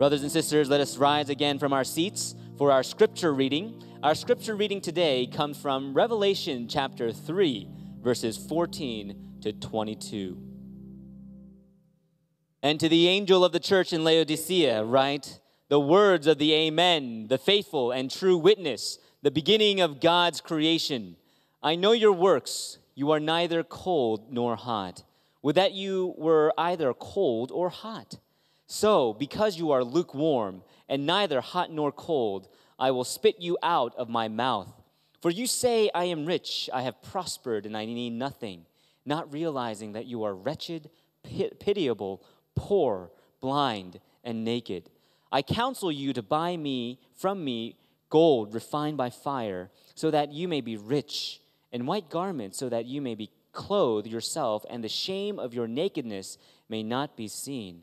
Brothers and sisters, let us rise again from our seats for our scripture reading. Our scripture reading today comes from Revelation chapter 3, verses 14 to 22. And to the angel of the church in Laodicea, write the words of the Amen, the faithful and true witness, the beginning of God's creation. I know your works. You are neither cold nor hot. Would that you were either cold or hot. So, because you are lukewarm and neither hot nor cold, I will spit you out of my mouth. For you say, I am rich, I have prospered, and I need nothing, not realizing that you are wretched, pitiable, poor, blind, and naked. I counsel you to buy me from me gold refined by fire, so that you may be rich, and white garments, so that you may be clothed yourself, and the shame of your nakedness may not be seen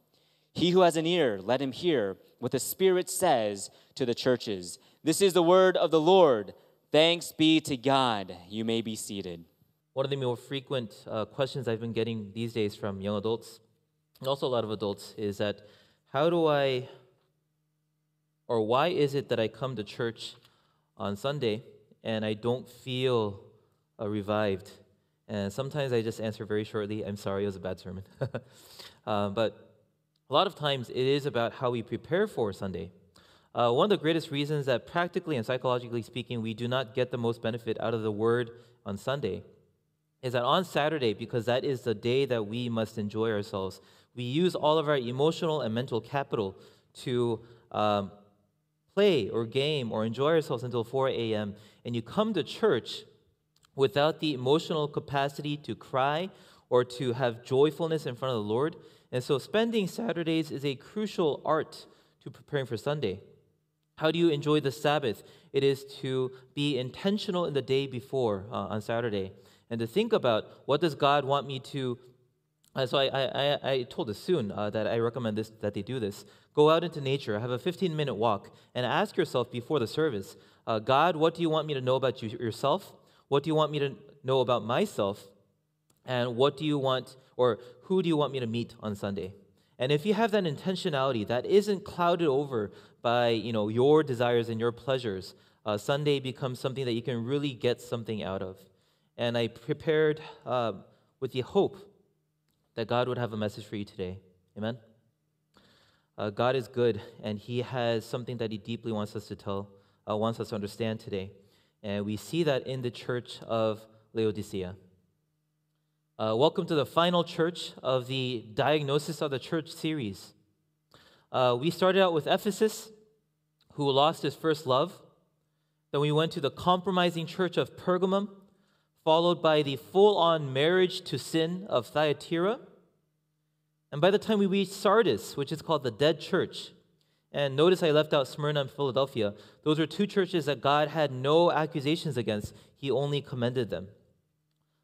He who has an ear, let him hear what the Spirit says to the churches. This is the word of the Lord. Thanks be to God. You may be seated. One of the more frequent uh, questions I've been getting these days from young adults, and also a lot of adults, is that how do I, or why is it that I come to church on Sunday and I don't feel uh, revived? And sometimes I just answer very shortly, I'm sorry, it was a bad sermon. uh, but a lot of times it is about how we prepare for Sunday. Uh, one of the greatest reasons that, practically and psychologically speaking, we do not get the most benefit out of the word on Sunday is that on Saturday, because that is the day that we must enjoy ourselves, we use all of our emotional and mental capital to um, play or game or enjoy ourselves until 4 a.m. And you come to church without the emotional capacity to cry or to have joyfulness in front of the Lord, and so spending Saturdays is a crucial art to preparing for Sunday. How do you enjoy the Sabbath? It is to be intentional in the day before uh, on Saturday and to think about what does God want me to. Uh, so I, I, I told soon uh, that I recommend this that they do this. Go out into nature, have a 15 minute walk, and ask yourself before the service, uh, God, what do you want me to know about you, yourself? What do you want me to know about myself? And what do you want, or who do you want me to meet on Sunday? And if you have that intentionality that isn't clouded over by you know your desires and your pleasures, uh, Sunday becomes something that you can really get something out of. And I prepared uh, with the hope that God would have a message for you today. Amen. Uh, God is good, and He has something that He deeply wants us to tell, uh, wants us to understand today. And we see that in the church of Laodicea. Uh, welcome to the final church of the Diagnosis of the Church series. Uh, we started out with Ephesus, who lost his first love. Then we went to the compromising church of Pergamum, followed by the full on marriage to sin of Thyatira. And by the time we reached Sardis, which is called the dead church, and notice I left out Smyrna and Philadelphia, those were two churches that God had no accusations against, He only commended them.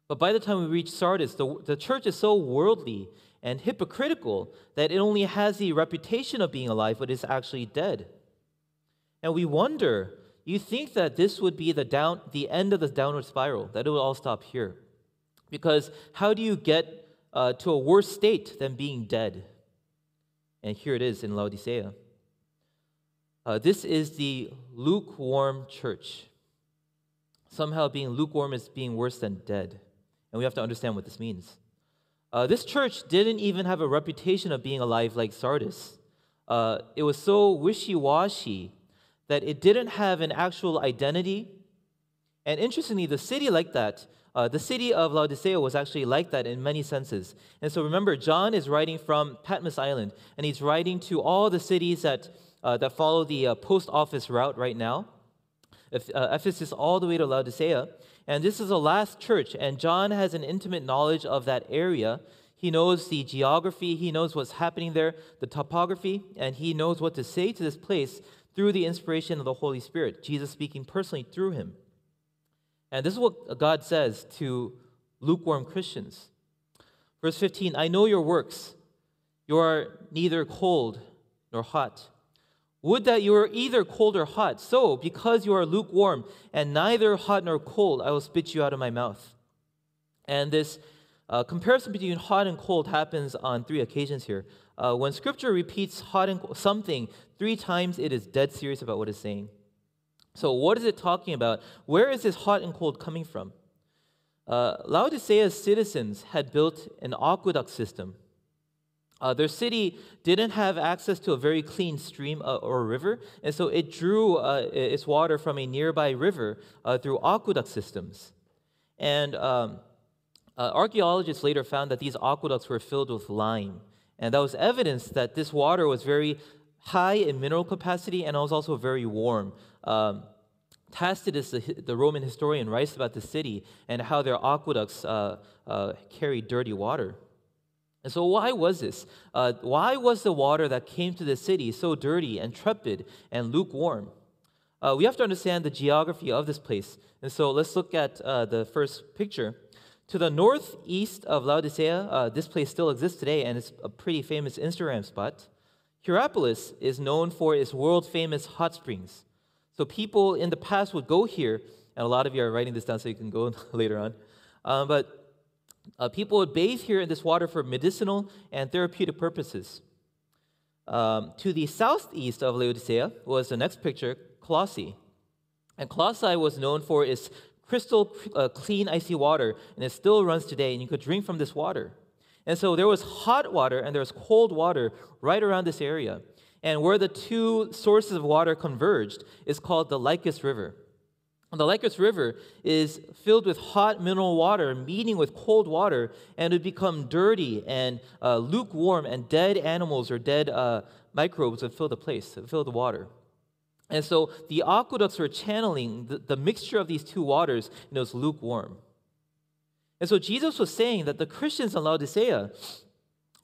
But by the time we reach Sardis, the, the church is so worldly and hypocritical that it only has the reputation of being alive, but is actually dead. And we wonder, you think that this would be the, down, the end of the downward spiral, that it would all stop here. Because how do you get uh, to a worse state than being dead? And here it is in Laodicea. Uh, this is the lukewarm church. Somehow being lukewarm is being worse than dead. And we have to understand what this means. Uh, this church didn't even have a reputation of being alive like Sardis. Uh, it was so wishy washy that it didn't have an actual identity. And interestingly, the city like that, uh, the city of Laodicea was actually like that in many senses. And so remember, John is writing from Patmos Island, and he's writing to all the cities that, uh, that follow the uh, post office route right now. Uh, Ephesus all the way to Laodicea. And this is the last church, and John has an intimate knowledge of that area. He knows the geography, he knows what's happening there, the topography, and he knows what to say to this place through the inspiration of the Holy Spirit, Jesus speaking personally through him. And this is what God says to lukewarm Christians. Verse 15 I know your works. You are neither cold nor hot. Would that you were either cold or hot. So, because you are lukewarm and neither hot nor cold, I will spit you out of my mouth. And this uh, comparison between hot and cold happens on three occasions here. Uh, when scripture repeats hot and something three times, it is dead serious about what it's saying. So, what is it talking about? Where is this hot and cold coming from? Uh, Laodicea's citizens had built an aqueduct system uh, their city didn't have access to a very clean stream uh, or river, and so it drew uh, its water from a nearby river uh, through aqueduct systems. And um, uh, archaeologists later found that these aqueducts were filled with lime, and that was evidence that this water was very high in mineral capacity and was also very warm. Um, Tacitus, the, the, Roman historian, writes about the city and how their aqueducts uh, carried dirty water. And so, why was this? Uh, why was the water that came to the city so dirty and trepid and lukewarm? Uh, we have to understand the geography of this place. And so, let's look at uh, the first picture. To the northeast of Laodicea, uh, this place still exists today, and it's a pretty famous Instagram spot. Hierapolis is known for its world famous hot springs. So, people in the past would go here, and a lot of you are writing this down so you can go later on. Um, but uh, people would bathe here in this water for medicinal and therapeutic purposes. Um, to the southeast of Laodicea was the next picture, Colossae. And Colossae was known for its crystal uh, clean, icy water, and it still runs today, and you could drink from this water. And so there was hot water and there was cold water right around this area. And where the two sources of water converged is called the Lycus River. The Lycus River is filled with hot mineral water meeting with cold water, and it would become dirty and uh, lukewarm, and dead animals or dead uh, microbes would fill the place, fill the water. And so the aqueducts were channeling the, the mixture of these two waters, and it was lukewarm. And so Jesus was saying that the Christians in Laodicea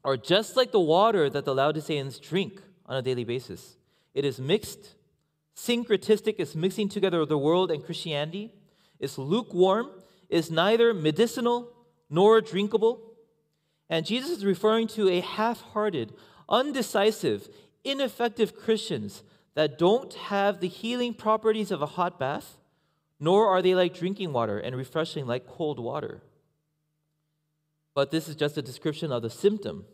are just like the water that the Laodiceans drink on a daily basis. It is mixed syncretistic, is mixing together the world and Christianity, is lukewarm, is neither medicinal nor drinkable. And Jesus is referring to a half hearted, undecisive, ineffective Christians that don't have the healing properties of a hot bath, nor are they like drinking water and refreshing like cold water. But this is just a description of the symptom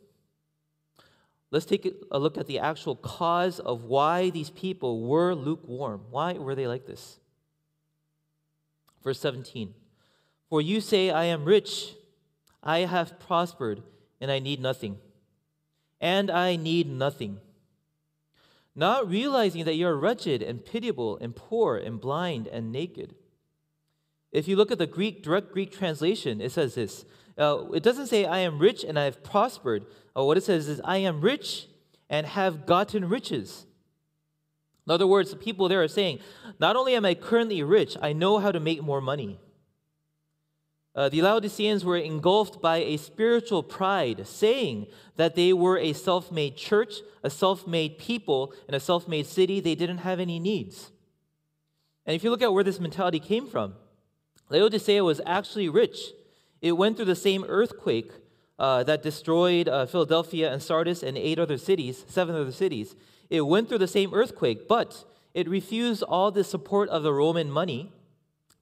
Let's take a look at the actual cause of why these people were lukewarm. Why were they like this? Verse 17 For you say, I am rich, I have prospered, and I need nothing. And I need nothing. Not realizing that you're wretched and pitiable and poor and blind and naked. If you look at the Greek, direct Greek translation, it says this uh, it doesn't say, I am rich and I have prospered. Uh, what it says is, I am rich and have gotten riches. In other words, the people there are saying, Not only am I currently rich, I know how to make more money. Uh, the Laodiceans were engulfed by a spiritual pride, saying that they were a self made church, a self made people, and a self made city. They didn't have any needs. And if you look at where this mentality came from, Laodicea was actually rich. It went through the same earthquake uh, that destroyed uh, Philadelphia and Sardis and eight other cities, seven other cities. It went through the same earthquake, but it refused all the support of the Roman money,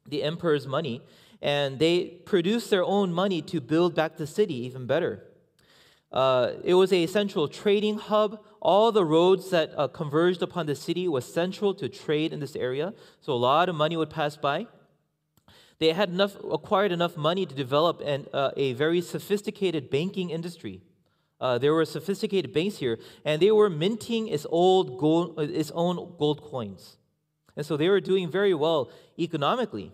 the emperor's money, and they produced their own money to build back the city even better. Uh, it was a central trading hub. All the roads that uh, converged upon the city was central to trade in this area, so a lot of money would pass by. They had enough, acquired enough money to develop an, uh, a very sophisticated banking industry. Uh, there were sophisticated banks here, and they were minting its, old gold, uh, its own gold coins. And so they were doing very well economically.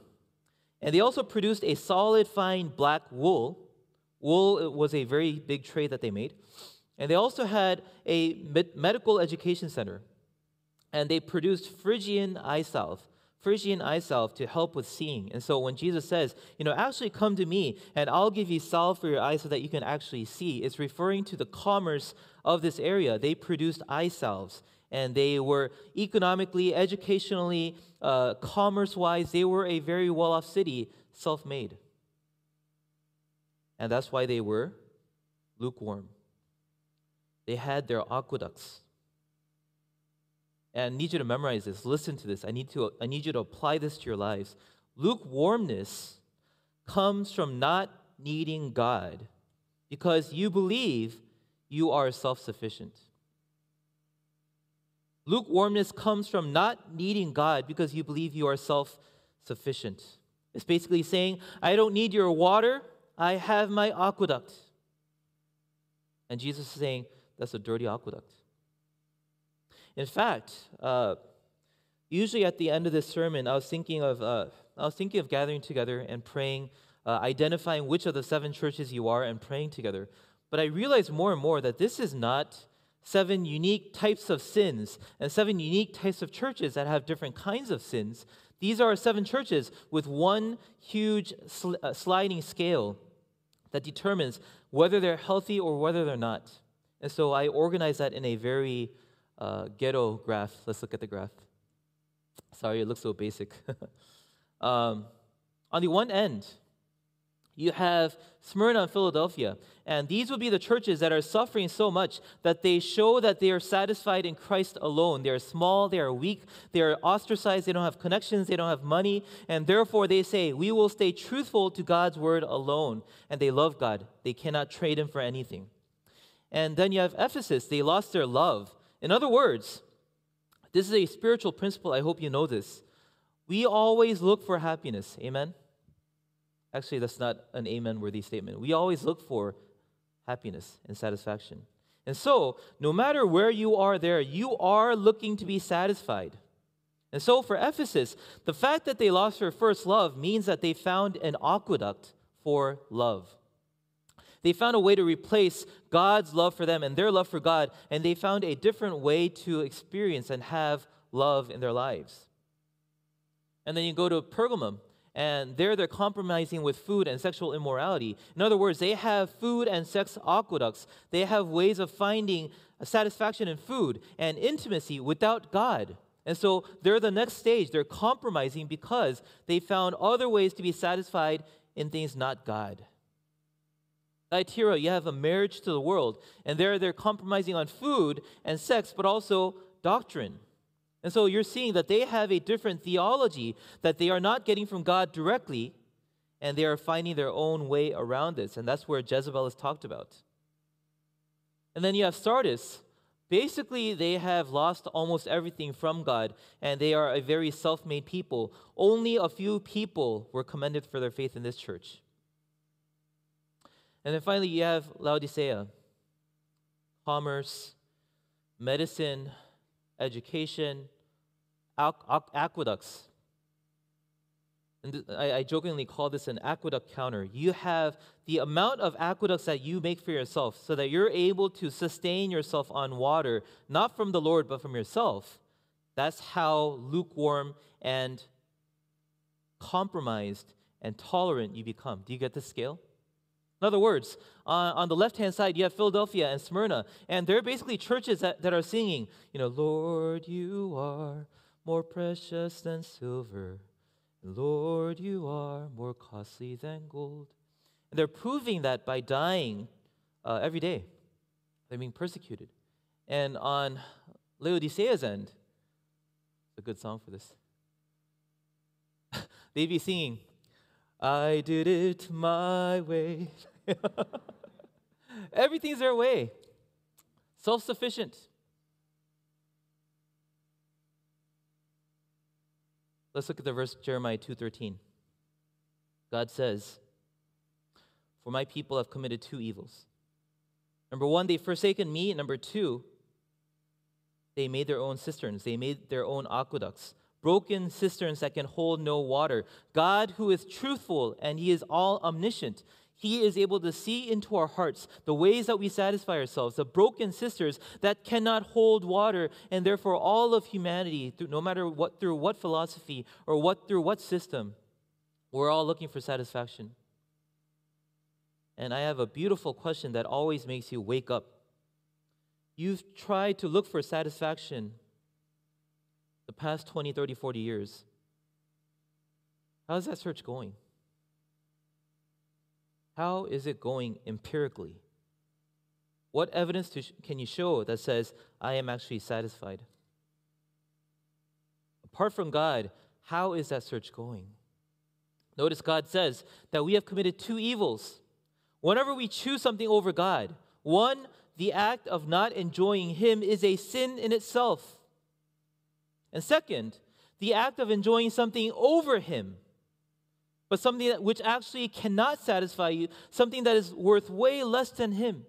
And they also produced a solid, fine black wool. Wool was a very big trade that they made. And they also had a med- medical education center. And they produced Phrygian eye salve Phrygian eye salve to help with seeing. And so when Jesus says, you know, actually come to me and I'll give you salve for your eyes so that you can actually see, it's referring to the commerce of this area. They produced eye salves and they were economically, educationally, uh, commerce wise, they were a very well off city, self made. And that's why they were lukewarm. They had their aqueducts. And I need you to memorize this. Listen to this. I need, to, I need you to apply this to your lives. Lukewarmness comes from not needing God because you believe you are self sufficient. Lukewarmness comes from not needing God because you believe you are self sufficient. It's basically saying, I don't need your water, I have my aqueduct. And Jesus is saying, that's a dirty aqueduct. In fact, uh, usually at the end of this sermon, I was thinking of, uh, I was thinking of gathering together and praying, uh, identifying which of the seven churches you are and praying together. But I realized more and more that this is not seven unique types of sins and seven unique types of churches that have different kinds of sins. These are seven churches with one huge sl- uh, sliding scale that determines whether they're healthy or whether they're not. And so I organize that in a very uh, ghetto graph. Let's look at the graph. Sorry, it looks so basic. um, on the one end, you have Smyrna and Philadelphia. And these will be the churches that are suffering so much that they show that they are satisfied in Christ alone. They are small, they are weak, they are ostracized, they don't have connections, they don't have money. And therefore they say, We will stay truthful to God's word alone. And they love God, they cannot trade him for anything. And then you have Ephesus, they lost their love. In other words, this is a spiritual principle. I hope you know this. We always look for happiness. Amen. Actually, that's not an amen worthy statement. We always look for happiness and satisfaction. And so, no matter where you are there, you are looking to be satisfied. And so, for Ephesus, the fact that they lost their first love means that they found an aqueduct for love. They found a way to replace God's love for them and their love for God, and they found a different way to experience and have love in their lives. And then you go to Pergamum, and there they're compromising with food and sexual immorality. In other words, they have food and sex aqueducts. They have ways of finding satisfaction in food and intimacy without God. And so they're the next stage. They're compromising because they found other ways to be satisfied in things not God. Thyatira, you have a marriage to the world, and there they're compromising on food and sex, but also doctrine. And so you're seeing that they have a different theology that they are not getting from God directly, and they are finding their own way around this. And that's where Jezebel is talked about. And then you have Sardis. Basically, they have lost almost everything from God, and they are a very self made people. Only a few people were commended for their faith in this church. And then finally, you have Laodicea commerce, medicine, education, aqueducts. And I, jokingly call this an aqueduct counter. You have the amount of aqueducts that you make for yourself so that you're able to sustain yourself on water, not from the Lord, but from yourself. That's how lukewarm and compromised and tolerant you become. Do you get the scale? In other words, uh, on the left hand side, you have Philadelphia and Smyrna, and they're basically churches that, that are singing, you know, Lord, you are more precious than silver. Lord, you are more costly than gold. And they're proving that by dying uh, every day. They're being persecuted. And on Laodicea's end, it's a good song for this. They'd be singing, I did it my way. Everything's their way. Self sufficient. Let's look at the verse Jeremiah 2:13. God says, "For my people have committed two evils. Number 1, they've forsaken me, number 2, they made their own cisterns, they made their own aqueducts, broken cisterns that can hold no water. God who is truthful and he is all omniscient, He is able to see into our hearts the ways that we satisfy ourselves, the broken cisterns that cannot hold water, and therefore all of humanity, no matter what through what philosophy or what through what system, we're all looking for satisfaction. And I have a beautiful question that always makes you wake up. You've tried to look for satisfaction the past 20, 30, 40 years. How's that search going? How is it going empirically? What evidence sh- can you show that says, I am actually satisfied? Apart from God, how is that search going? Notice God says that we have committed two evils. Whenever we choose something over God, one, the act of not enjoying Him is a sin in itself. And second, the act of enjoying something over Him but something that, which actually cannot satisfy you, something that is worth way less than Him.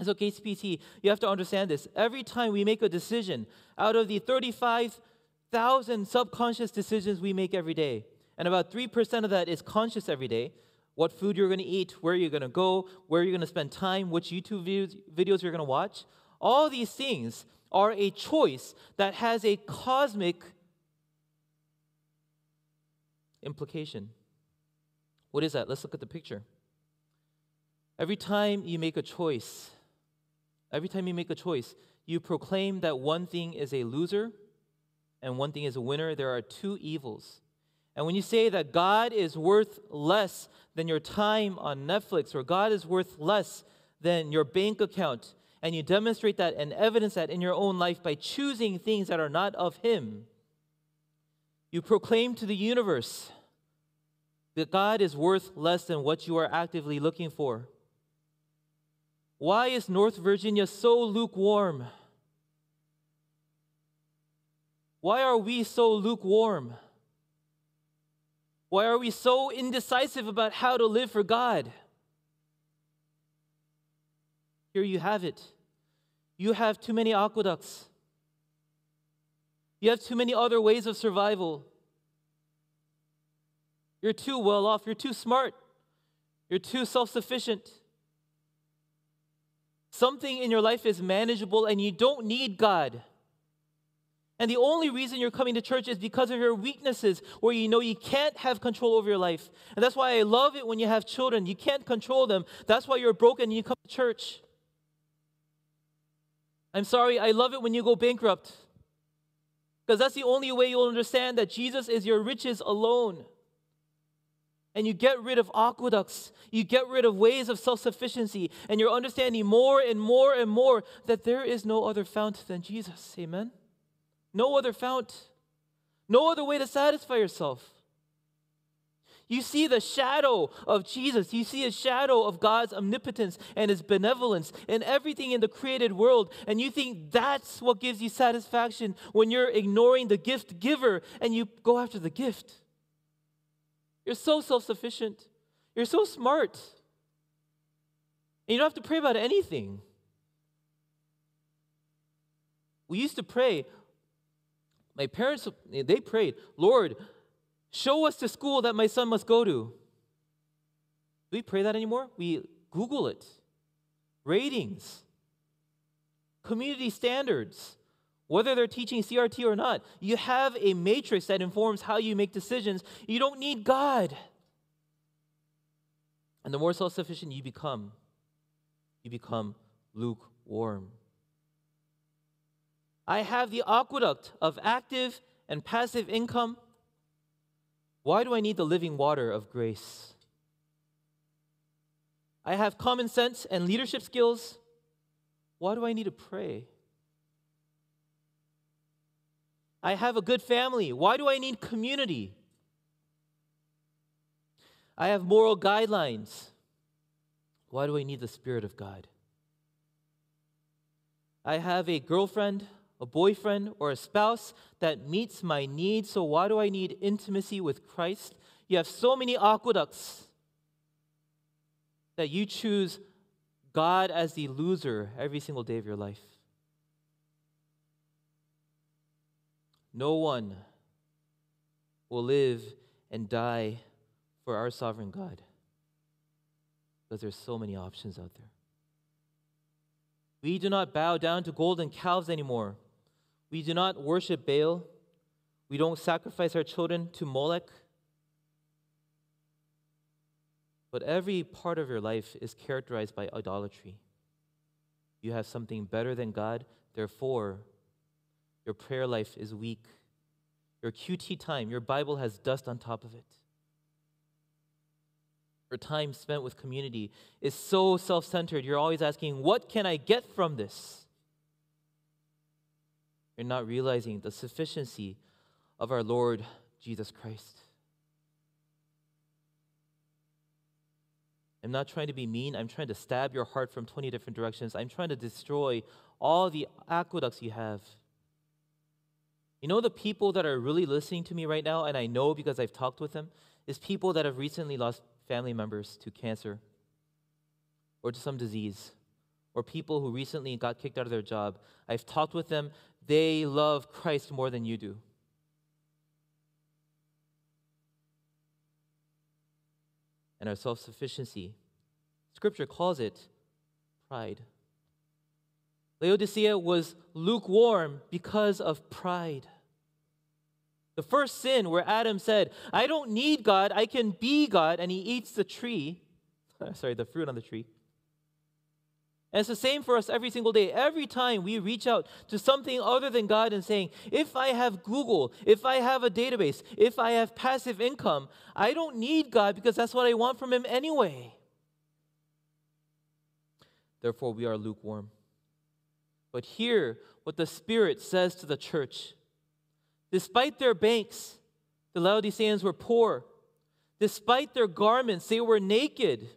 So, KCPC, you have to understand this. Every time we make a decision, out of the 35,000 subconscious decisions we make every day, and about 3% of that is conscious every day, what food you're going to eat, where you're going to go, where you're going to spend time, which YouTube videos you're going to watch, all these things are a choice that has a cosmic implication. What is that? Let's look at the picture. Every time you make a choice, every time you make a choice, you proclaim that one thing is a loser and one thing is a winner. There are two evils. And when you say that God is worth less than your time on Netflix, or God is worth less than your bank account, and you demonstrate that and evidence that in your own life by choosing things that are not of Him, you proclaim to the universe that God is worth less than what you are actively looking for. Why is North Virginia so lukewarm? Why are we so lukewarm? Why are we so indecisive about how to live for God? Here you have it. You have too many aqueducts. You have too many other ways of survival. You're too well off. You're too smart. You're too self sufficient. Something in your life is manageable and you don't need God. And the only reason you're coming to church is because of your weaknesses, where you know you can't have control over your life. And that's why I love it when you have children. You can't control them. That's why you're broken and you come to church. I'm sorry, I love it when you go bankrupt. Because that's the only way you'll understand that Jesus is your riches alone and you get rid of aqueducts, you get rid of ways of self sufficiency, and you're understanding more and more and more that there is no other fount than Jesus. Amen? No other fount, no other way to satisfy yourself. You see the shadow of Jesus. You see a shadow of God's omnipotence and his benevolence and everything in the created world. And you think that's what gives you satisfaction when you're ignoring the gift giver and you go after the gift. You're so self sufficient. You're so smart. And you don't have to pray about anything. We used to pray. My parents, they prayed, Lord, show us the school that my son must go to. Do we pray that anymore? We Google it. Ratings, community standards, whether they're teaching CRT or not. You have a matrix that informs how you make decisions. You don't need God. And the more self sufficient you become, you become lukewarm. I have the aqueduct of active and passive income. Why do I need the living water of grace? I have common sense and leadership skills. Why do I need to pray? I have a good family. Why do I need community? I have moral guidelines. Why do I need the Spirit of God? I have a girlfriend, a boyfriend, or a spouse that meets my needs, so why do I need intimacy with Christ? You have so many aqueducts that you choose God as the loser every single day of your life. No one will live and die for our sovereign God. because there's so many options out there. We do not bow down to golden calves anymore. We do not worship Baal. We don't sacrifice our children to Molech. But every part of your life is characterized by idolatry. You have something better than God, therefore, your prayer life is weak. Your QT time, your Bible has dust on top of it. Your time spent with community is so self centered. You're always asking, What can I get from this? You're not realizing the sufficiency of our Lord Jesus Christ. I'm not trying to be mean. I'm trying to stab your heart from 20 different directions. I'm trying to destroy all the aqueducts you have. You know, the people that are really listening to me right now, and I know because I've talked with them, is people that have recently lost family members to cancer or to some disease, or people who recently got kicked out of their job. I've talked with them. They love Christ more than you do. And our self sufficiency, Scripture calls it pride. Laodicea was lukewarm because of pride. The first sin where Adam said, I don't need God, I can be God, and he eats the tree, sorry, the fruit on the tree. And it's the same for us every single day. Every time we reach out to something other than God and saying, if I have Google, if I have a database, if I have passive income, I don't need God because that's what I want from Him anyway. Therefore, we are lukewarm. But hear what the Spirit says to the church. Despite their banks, the Laodiceans were poor. Despite their garments, they were naked.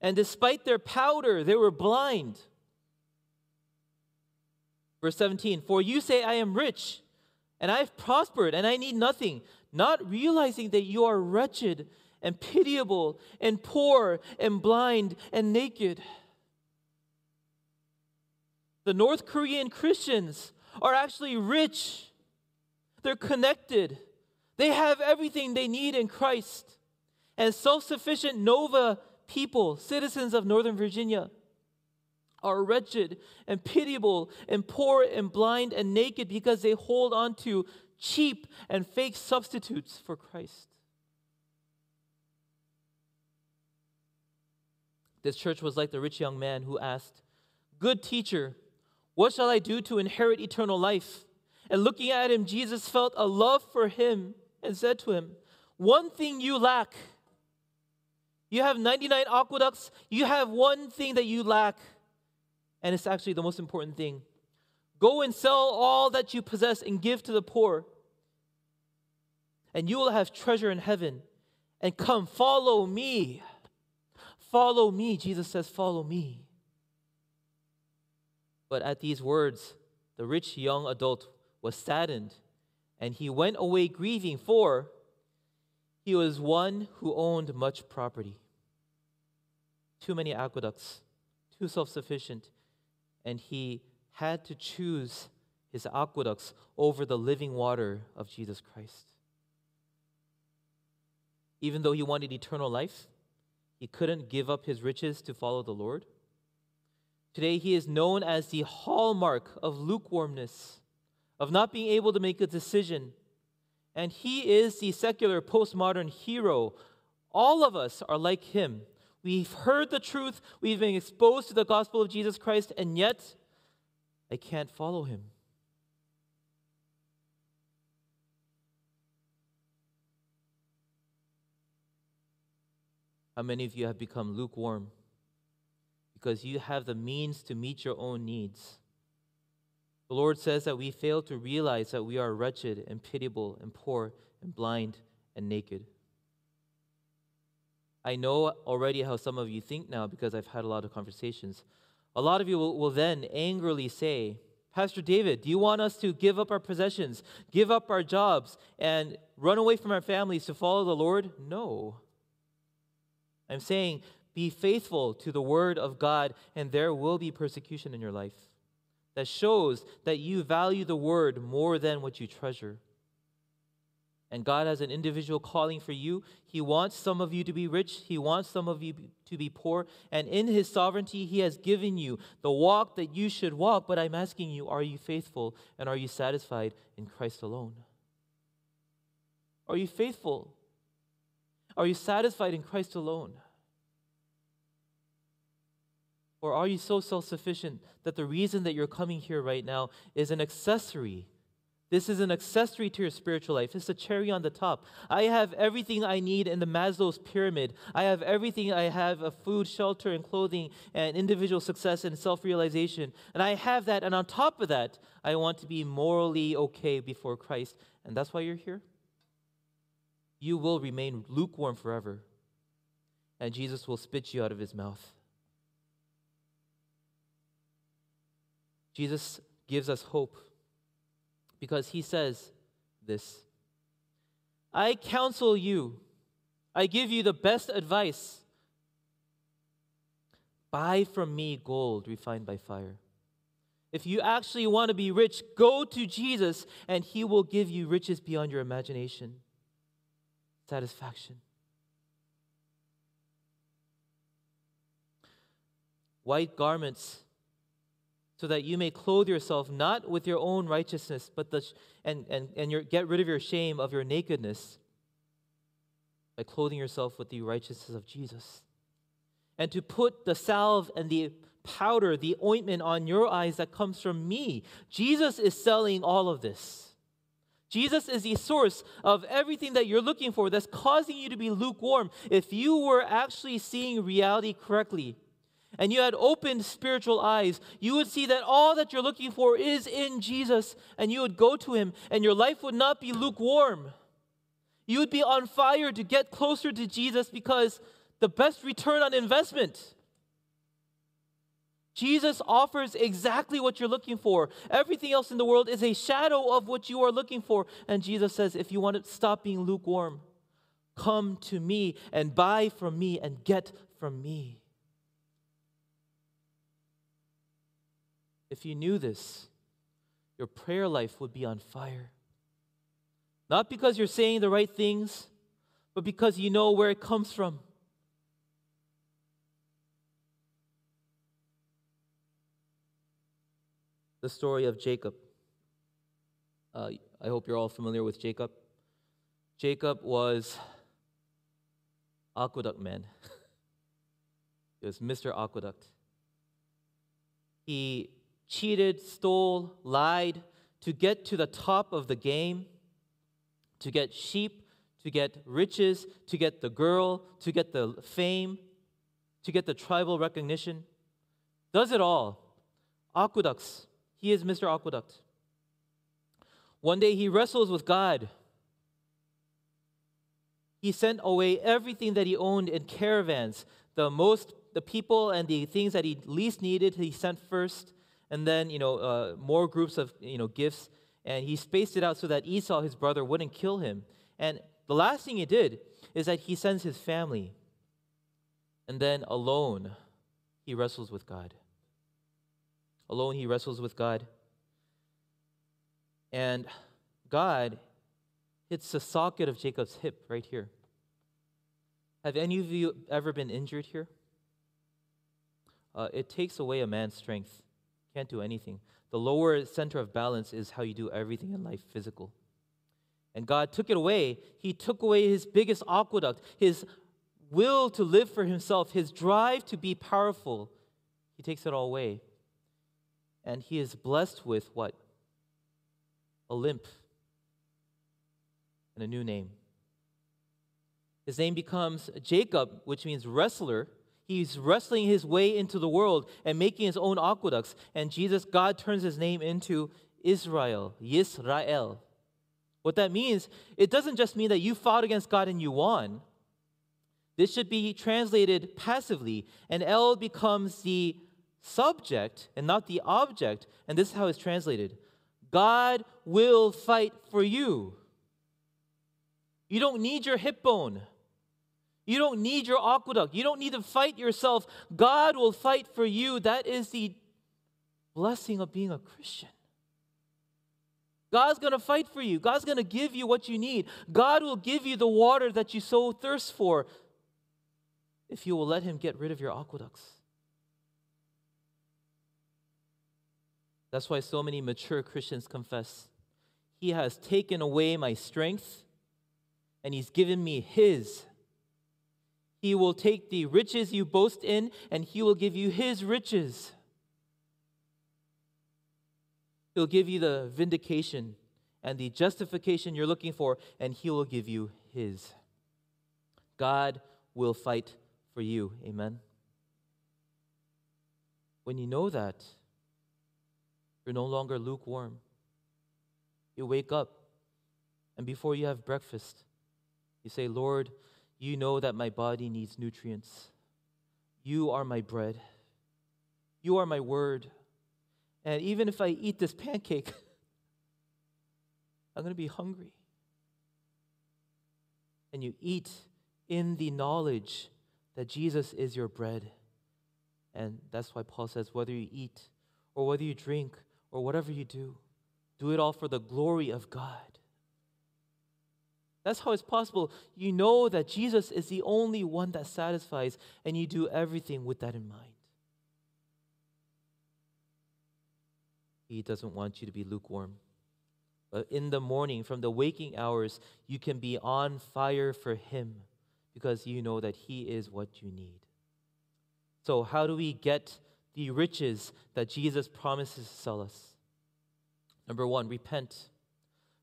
And despite their powder, they were blind. Verse 17 For you say, I am rich, and I have prospered, and I need nothing, not realizing that you are wretched and pitiable and poor and blind and naked. The North Korean Christians are actually rich, they're connected, they have everything they need in Christ. And self sufficient Nova people, citizens of Northern Virginia, are wretched and pitiable and poor and blind and naked because they hold on to cheap and fake substitutes for Christ. This church was like the rich young man who asked, Good teacher, what shall I do to inherit eternal life? And looking at him, Jesus felt a love for him and said to him, One thing you lack. You have 99 aqueducts, you have one thing that you lack, and it's actually the most important thing. Go and sell all that you possess and give to the poor, and you will have treasure in heaven. And come, follow me. Follow me. Jesus says, Follow me. But at these words, the rich young adult was saddened, and he went away grieving, for he was one who owned much property. Too many aqueducts, too self sufficient, and he had to choose his aqueducts over the living water of Jesus Christ. Even though he wanted eternal life, he couldn't give up his riches to follow the Lord. Today, he is known as the hallmark of lukewarmness, of not being able to make a decision. And he is the secular postmodern hero. All of us are like him. We've heard the truth, we've been exposed to the gospel of Jesus Christ, and yet I can't follow him. How many of you have become lukewarm? Because you have the means to meet your own needs. The Lord says that we fail to realize that we are wretched and pitiable and poor and blind and naked. I know already how some of you think now because I've had a lot of conversations. A lot of you will, will then angrily say, Pastor David, do you want us to give up our possessions, give up our jobs, and run away from our families to follow the Lord? No. I'm saying be faithful to the word of God, and there will be persecution in your life that shows that you value the word more than what you treasure. And God has an individual calling for you. He wants some of you to be rich, He wants some of you to be poor. And in His sovereignty, He has given you the walk that you should walk. But I'm asking you, are you faithful and are you satisfied in Christ alone? Are you faithful? Are you satisfied in Christ alone? Or are you so self sufficient that the reason that you're coming here right now is an accessory this is an accessory to your spiritual life. It's a cherry on the top. I have everything I need in the Maslow's pyramid. I have everything I have of food, shelter, and clothing, and individual success and self realization. And I have that. And on top of that, I want to be morally okay before Christ. And that's why you're here. You will remain lukewarm forever. And Jesus will spit you out of his mouth. Jesus gives us hope because he says this I counsel you, I give you the best advice. Buy from me gold refined by fire. If you actually want to be rich, go to Jesus and he will give you riches beyond your imagination, satisfaction. White garments so that you may clothe yourself not with your own righteousness, but the, and, and, and your, get rid of your shame of your nakedness by clothing yourself with the righteousness of Jesus. And to put the salve and the powder, the ointment on your eyes that comes from me. Jesus is selling all of this. Jesus is the source of everything that you're looking for that's causing you to be lukewarm. If you were actually seeing reality correctly, and you had opened spiritual eyes, you would see that all that you're looking for is in Jesus, and you would go to Him, and your life would not be lukewarm. You would be on fire to get closer to Jesus because the best return on investment. Jesus offers exactly what you're looking for. Everything else in the world is a shadow of what you are looking for. And Jesus says, if you want to stop being lukewarm, come to me and buy from me and get from me. If you knew this, your prayer life would be on fire. Not because you're saying the right things, but because you know where it comes from. The story of Jacob. Uh, I hope you're all familiar with Jacob. Jacob was aqueduct man. he was Mr. Aqueduct. He cheated, stole, lied to get to the top of the game, to get sheep, to get riches, to get the girl, to get the fame, to get the tribal recognition. Does it all. Aqueducts. He is Mr. Aqueduct. One day he wrestles with God. He sent away everything that he owned in caravans. The most, the people and the things that he least needed, he sent first and then you know uh, more groups of you know gifts. And he spaced it out so that esau his brother wouldn't kill him. And the last thing he did is that he sends his family. And then alone he wrestles with god. Alone he wrestles with god. And god hits the socket of jacob's hip right here. Have any of you ever been injured here? Uh, it takes away a man's strength can't do anything. The lower center of balance is how you do everything in life physical. And God took it away. He took away his biggest aqueduct, his will to live for himself, his drive to be powerful. He takes it all away. And he is blessed with what? A limp and a new name. His name becomes Jacob, which means wrestler He's wrestling his way into the world and making his own aqueducts. And Jesus, God turns his name into Israel, Yisrael. What that means, it doesn't just mean that you fought against God and you won. This should be translated passively, and El becomes the subject and not the object. And this is how it's translated God will fight for you. You don't need your hip bone. You don't need your aqueduct. You don't need to fight yourself. God will fight for you. That is the blessing of being a Christian. God's going to fight for you. God's going to give you what you need. God will give you the water that you so thirst for if you will let Him get rid of your aqueducts. That's why so many mature Christians confess He has taken away my strength and He's given me His. He will take the riches you boast in and He will give you His riches. He'll give you the vindication and the justification you're looking for, and He will give you His. God will fight for you. Amen. When you know that, you're no longer lukewarm. You wake up, and before you have breakfast, you say, Lord, you know that my body needs nutrients. You are my bread. You are my word. And even if I eat this pancake, I'm going to be hungry. And you eat in the knowledge that Jesus is your bread. And that's why Paul says, whether you eat or whether you drink or whatever you do, do it all for the glory of God. That's how it's possible. You know that Jesus is the only one that satisfies, and you do everything with that in mind. He doesn't want you to be lukewarm. But in the morning, from the waking hours, you can be on fire for Him because you know that He is what you need. So, how do we get the riches that Jesus promises to sell us? Number one, repent.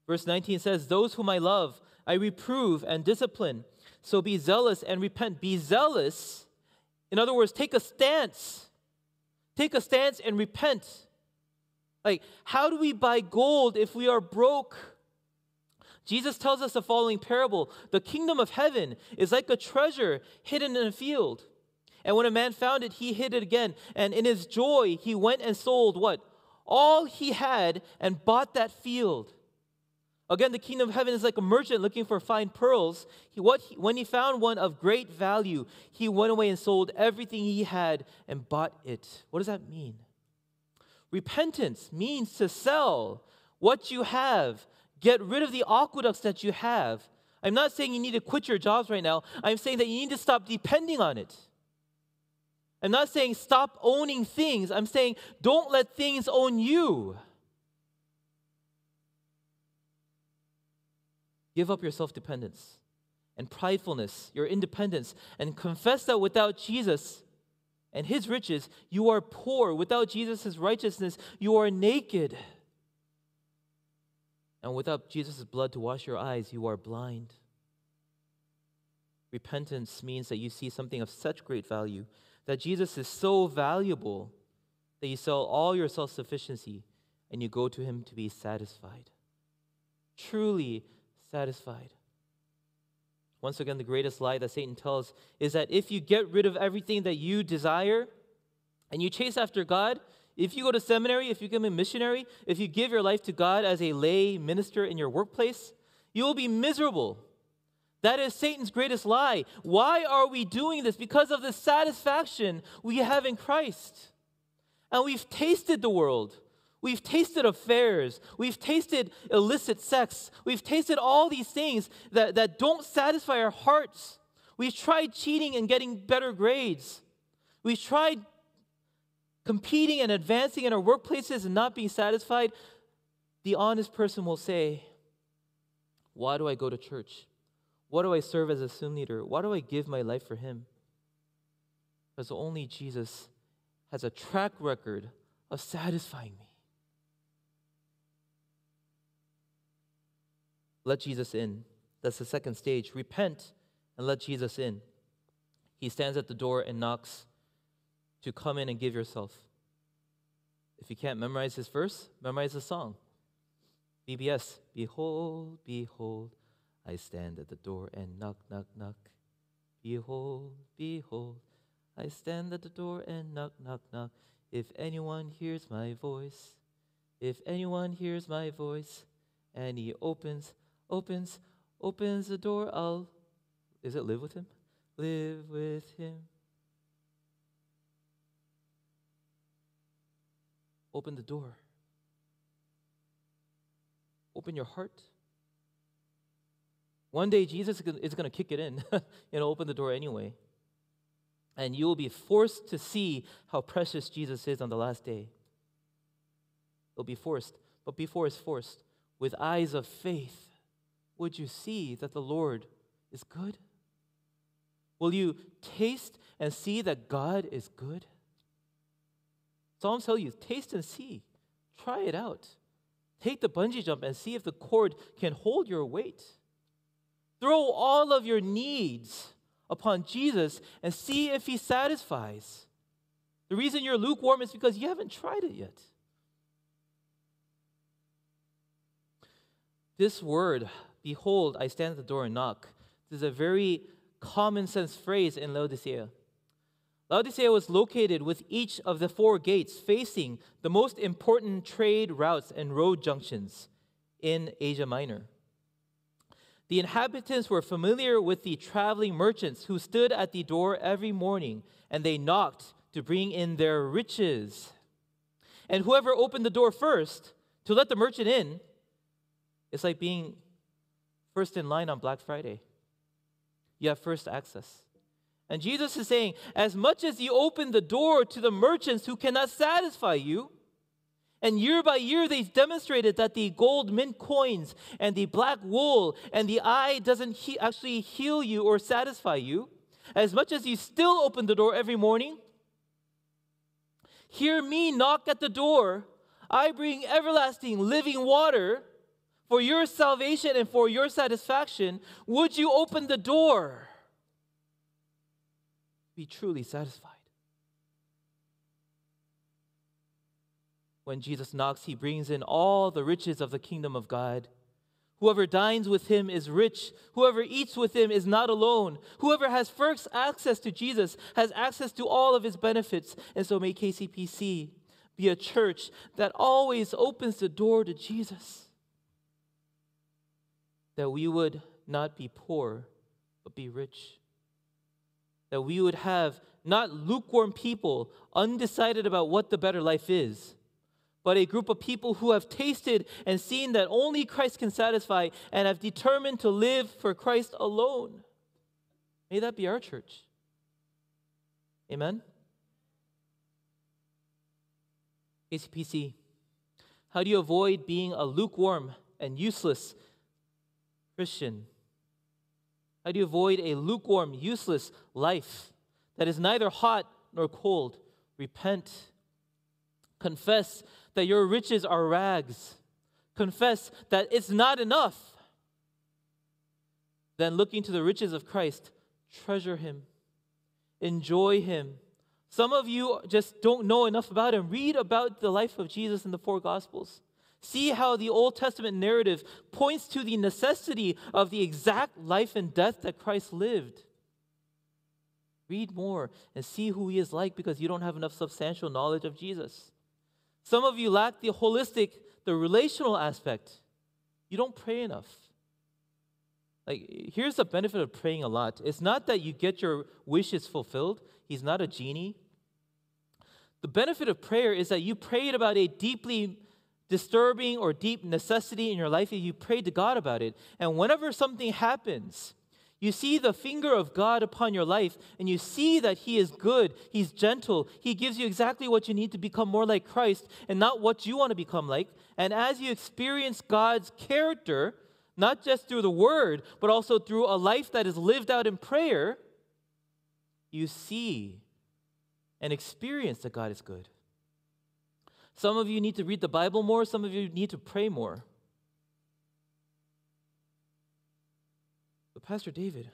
Verse 19 says, Those whom I love, I reprove and discipline. So be zealous and repent. Be zealous. In other words, take a stance. Take a stance and repent. Like, how do we buy gold if we are broke? Jesus tells us the following parable The kingdom of heaven is like a treasure hidden in a field. And when a man found it, he hid it again. And in his joy, he went and sold what? All he had and bought that field. Again, the kingdom of heaven is like a merchant looking for fine pearls. He, what he, when he found one of great value, he went away and sold everything he had and bought it. What does that mean? Repentance means to sell what you have, get rid of the aqueducts that you have. I'm not saying you need to quit your jobs right now. I'm saying that you need to stop depending on it. I'm not saying stop owning things. I'm saying don't let things own you. Give up your self dependence and pridefulness, your independence, and confess that without Jesus, and his riches, you are poor. Without Jesus' righteousness, you are naked. And without Jesus' blood to wash your eyes, you are blind. Repentance means that you see something of such great value, that Jesus is so valuable that you sell all your self sufficiency and you go to him to be satisfied. Truly satisfied. Once again, the greatest lie that Satan tells is that if you get rid of everything that you desire and you chase after God, if you go to seminary, if you become a missionary, if you give your life to God as a lay minister in your workplace, you will be miserable. That is Satan's greatest lie. Why are we doing this? Because of the satisfaction we have in Christ. And we've tasted the world. We've tasted affairs. We've tasted illicit sex. We've tasted all these things that, that don't satisfy our hearts. We've tried cheating and getting better grades. We've tried competing and advancing in our workplaces and not being satisfied. The honest person will say, Why do I go to church? Why do I serve as a swim leader? Why do I give my life for Him? Because only Jesus has a track record of satisfying me. Let Jesus in. That's the second stage. Repent and let Jesus in. He stands at the door and knocks to come in and give yourself. If you can't memorize his verse, memorize the song. BBS, behold, behold, I stand at the door and knock, knock, knock. Behold, behold, I stand at the door and knock, knock, knock. If anyone hears my voice, if anyone hears my voice, and he opens opens opens the door, I'll is it live with him? Live with him. Open the door. Open your heart. One day, Jesus is going to kick it in and open the door anyway. And you will be forced to see how precious Jesus is on the last day. You'll be forced. But before it's forced, with eyes of faith, would you see that the Lord is good? Will you taste and see that God is good? Psalms tell you, taste and see. Try it out. Take the bungee jump and see if the cord can hold your weight. Throw all of your needs upon Jesus and see if he satisfies. The reason you're lukewarm is because you haven't tried it yet. This word, behold, I stand at the door and knock, this is a very common sense phrase in Laodicea. Laodicea was located with each of the four gates facing the most important trade routes and road junctions in Asia Minor. The inhabitants were familiar with the traveling merchants who stood at the door every morning and they knocked to bring in their riches. And whoever opened the door first to let the merchant in, it's like being first in line on Black Friday. You have first access. And Jesus is saying, as much as you open the door to the merchants who cannot satisfy you, and year by year, they've demonstrated that the gold mint coins and the black wool and the eye doesn't he- actually heal you or satisfy you. As much as you still open the door every morning, hear me knock at the door. I bring everlasting living water for your salvation and for your satisfaction. Would you open the door? Be truly satisfied. When Jesus knocks, he brings in all the riches of the kingdom of God. Whoever dines with him is rich. Whoever eats with him is not alone. Whoever has first access to Jesus has access to all of his benefits. And so may KCPC be a church that always opens the door to Jesus. That we would not be poor, but be rich. That we would have not lukewarm people undecided about what the better life is but a group of people who have tasted and seen that only Christ can satisfy and have determined to live for Christ alone. May that be our church. Amen. KCPC, how do you avoid being a lukewarm and useless Christian? How do you avoid a lukewarm, useless life that is neither hot nor cold? Repent. Confess that your riches are rags. Confess that it's not enough. Then, looking to the riches of Christ, treasure Him, enjoy Him. Some of you just don't know enough about Him. Read about the life of Jesus in the four Gospels. See how the Old Testament narrative points to the necessity of the exact life and death that Christ lived. Read more and see who he is like because you don't have enough substantial knowledge of Jesus. Some of you lack the holistic, the relational aspect. You don't pray enough. Like, here's the benefit of praying a lot it's not that you get your wishes fulfilled, He's not a genie. The benefit of prayer is that you prayed about a deeply disturbing or deep necessity in your life, you pray to God about it. And whenever something happens, you see the finger of God upon your life, and you see that He is good, He's gentle, He gives you exactly what you need to become more like Christ and not what you want to become like. And as you experience God's character, not just through the Word, but also through a life that is lived out in prayer, you see and experience that God is good. Some of you need to read the Bible more, some of you need to pray more. But, Pastor David,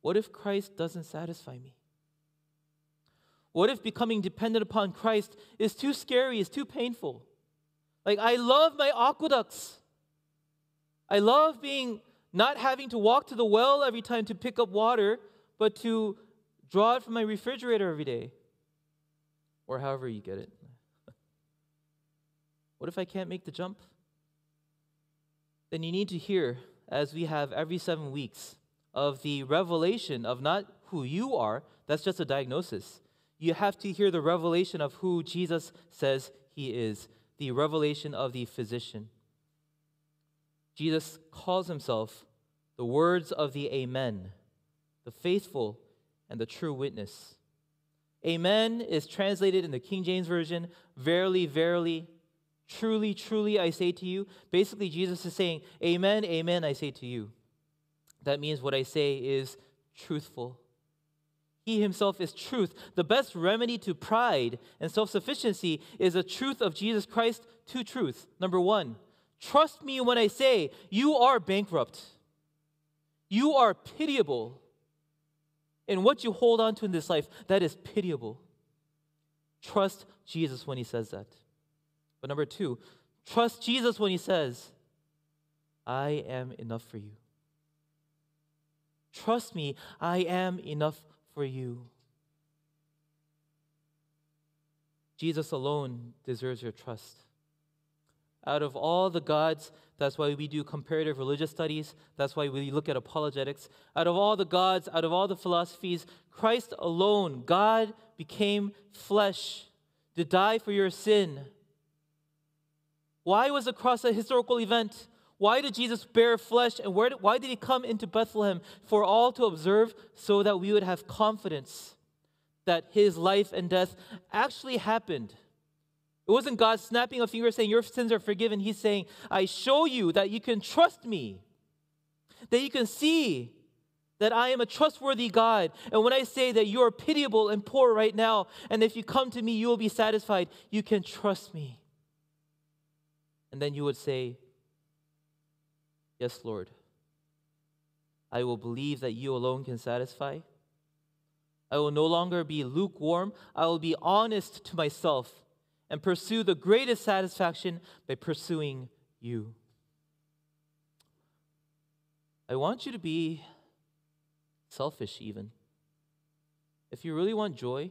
what if Christ doesn't satisfy me? What if becoming dependent upon Christ is too scary, is too painful? Like, I love my aqueducts. I love being not having to walk to the well every time to pick up water, but to draw it from my refrigerator every day. Or however you get it. What if I can't make the jump? Then you need to hear as we have every seven weeks of the revelation of not who you are, that's just a diagnosis. You have to hear the revelation of who Jesus says he is, the revelation of the physician. Jesus calls himself the words of the Amen, the faithful and the true witness. Amen is translated in the King James Version, verily, verily, truly, truly, I say to you. Basically, Jesus is saying, Amen, amen, I say to you. That means what I say is truthful. He himself is truth. The best remedy to pride and self sufficiency is the truth of Jesus Christ to truth. Number one, trust me when I say you are bankrupt, you are pitiable in what you hold on to in this life, that is pitiable. Trust Jesus when he says that. But number two, trust Jesus when he says, I am enough for you. Trust me, I am enough for you. Jesus alone deserves your trust. Out of all the gods, that's why we do comparative religious studies. That's why we look at apologetics. Out of all the gods, out of all the philosophies, Christ alone, God became flesh to die for your sin. Why was the cross a historical event? Why did Jesus bear flesh and did, why did he come into Bethlehem? For all to observe so that we would have confidence that his life and death actually happened. It wasn't God snapping a finger saying, Your sins are forgiven. He's saying, I show you that you can trust me, that you can see that I am a trustworthy God. And when I say that you are pitiable and poor right now, and if you come to me, you will be satisfied, you can trust me. And then you would say, Yes, Lord. I will believe that you alone can satisfy. I will no longer be lukewarm. I will be honest to myself and pursue the greatest satisfaction by pursuing you. I want you to be selfish, even. If you really want joy,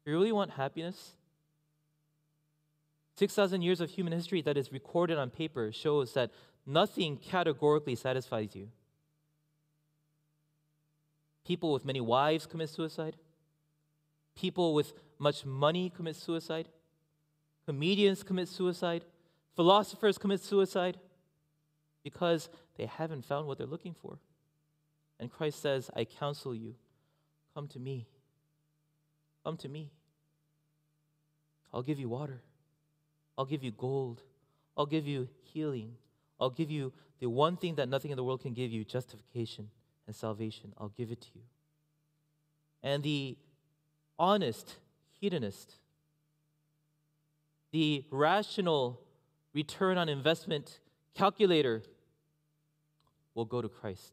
if you really want happiness, 6,000 years of human history that is recorded on paper shows that nothing categorically satisfies you. People with many wives commit suicide. People with much money commit suicide. Comedians commit suicide. Philosophers commit suicide because they haven't found what they're looking for. And Christ says, I counsel you, come to me. Come to me. I'll give you water. I'll give you gold. I'll give you healing. I'll give you the one thing that nothing in the world can give you justification and salvation. I'll give it to you. And the honest hedonist, the rational return on investment calculator will go to Christ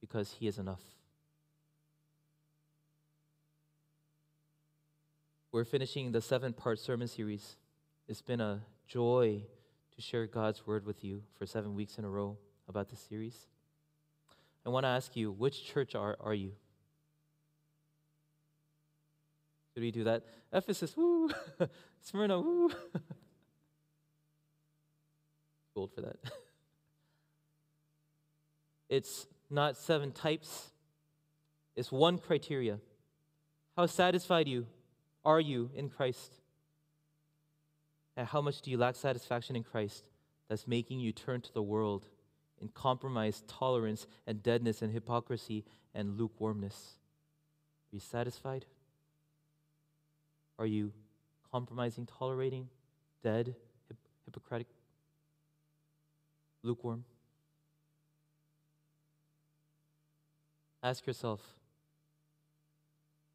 because he is enough. We're finishing the seven part sermon series. It's been a joy to share God's word with you for seven weeks in a row about this series. I want to ask you, which church are, are you? Should we do that? Ephesus, woo! Smyrna, woo! Old for that. it's not seven types, it's one criteria. How satisfied you are you in Christ? And how much do you lack satisfaction in Christ that's making you turn to the world in compromise, tolerance, and deadness, and hypocrisy and lukewarmness? Are you satisfied? Are you compromising, tolerating, dead, hip- hypocritic, lukewarm? Ask yourself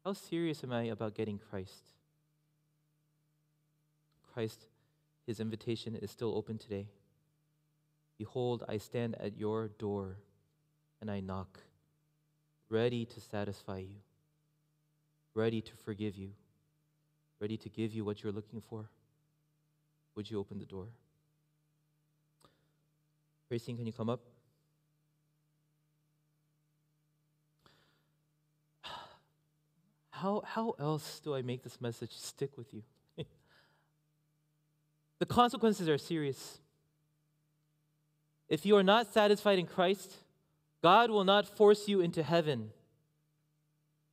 how serious am I about getting Christ? Christ, his invitation is still open today. Behold, I stand at your door and I knock, ready to satisfy you, ready to forgive you ready to give you what you're looking for, would you open the door? Racing, can you come up? How, how else do I make this message stick with you? The consequences are serious. If you are not satisfied in Christ, God will not force you into heaven.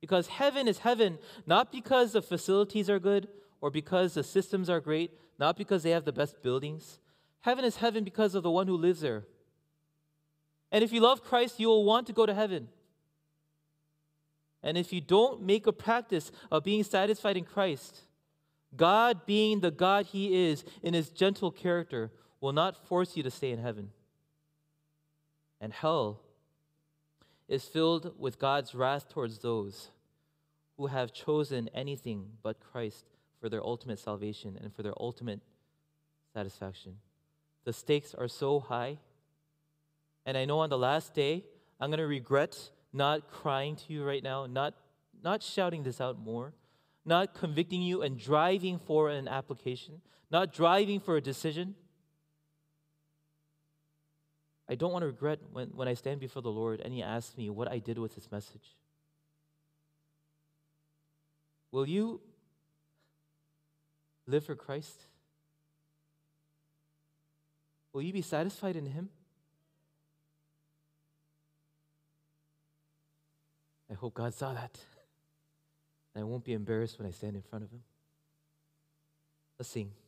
Because heaven is heaven, not because the facilities are good or because the systems are great, not because they have the best buildings. Heaven is heaven because of the one who lives there. And if you love Christ, you will want to go to heaven. And if you don't make a practice of being satisfied in Christ, God, being the God He is in His gentle character, will not force you to stay in heaven. And hell is filled with God's wrath towards those who have chosen anything but Christ for their ultimate salvation and for their ultimate satisfaction. The stakes are so high. And I know on the last day, I'm going to regret not crying to you right now, not, not shouting this out more, not convicting you and driving for an application, not driving for a decision. I don't want to regret when, when I stand before the Lord and He asks me what I did with His message. Will you live for Christ? Will you be satisfied in Him? I hope God saw that. And I won't be embarrassed when I stand in front of Him. Let's sing.